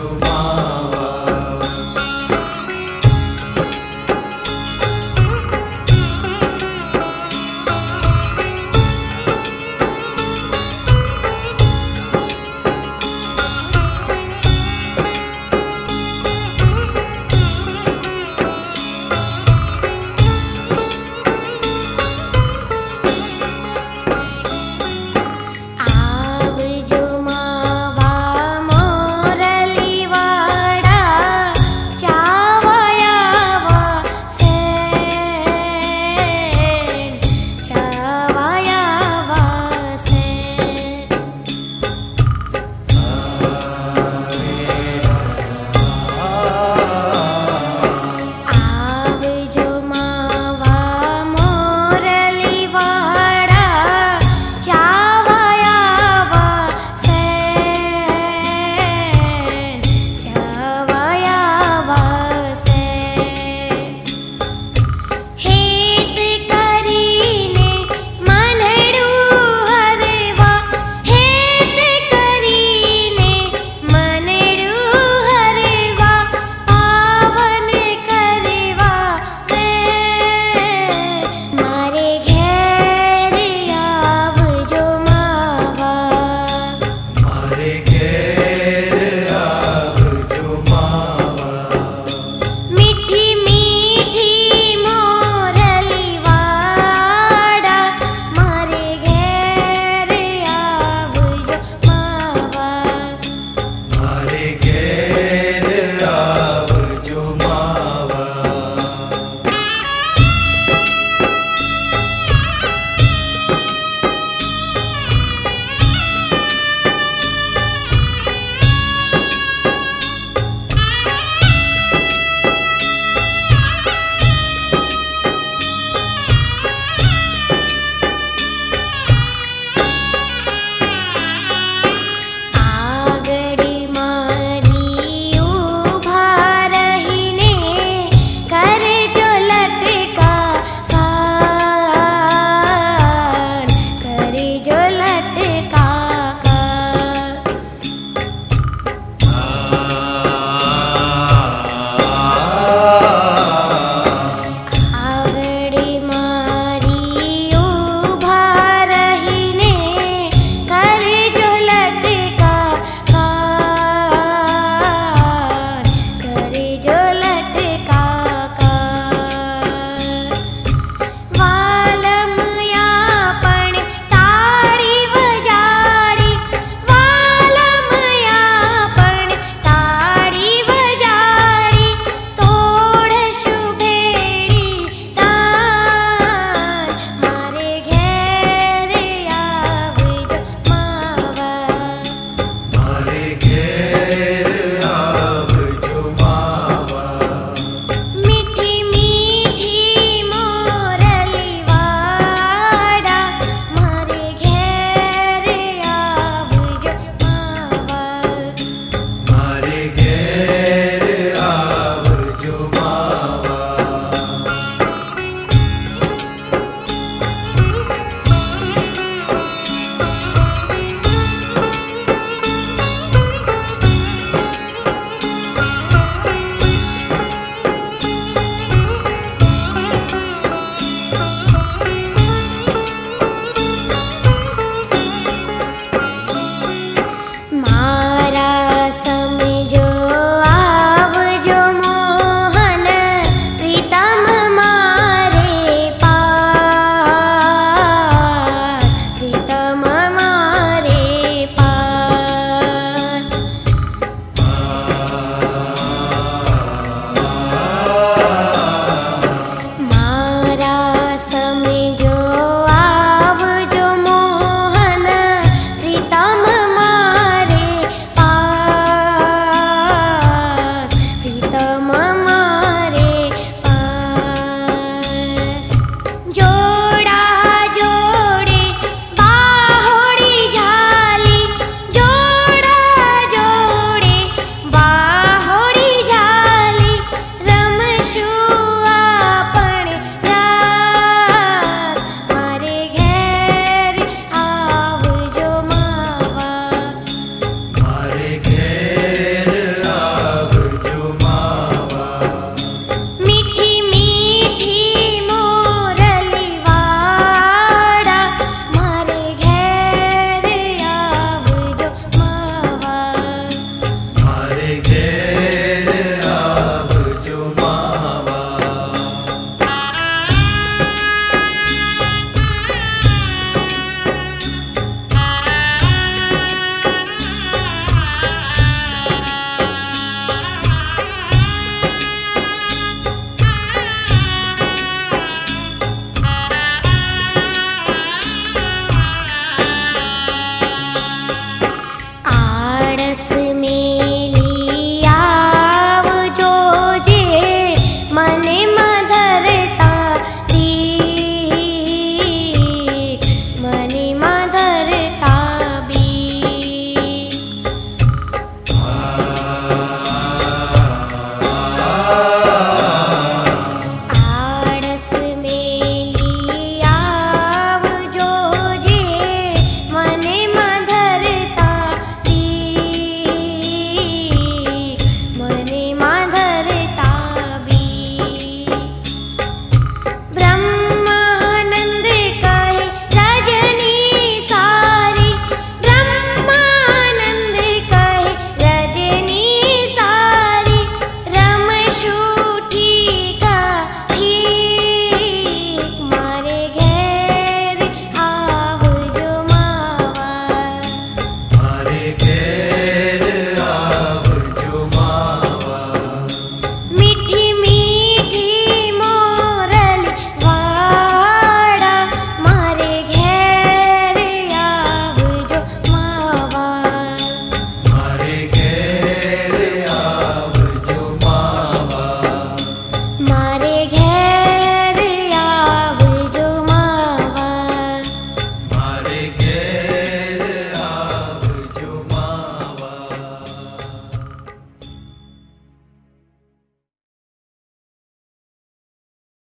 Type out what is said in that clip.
you.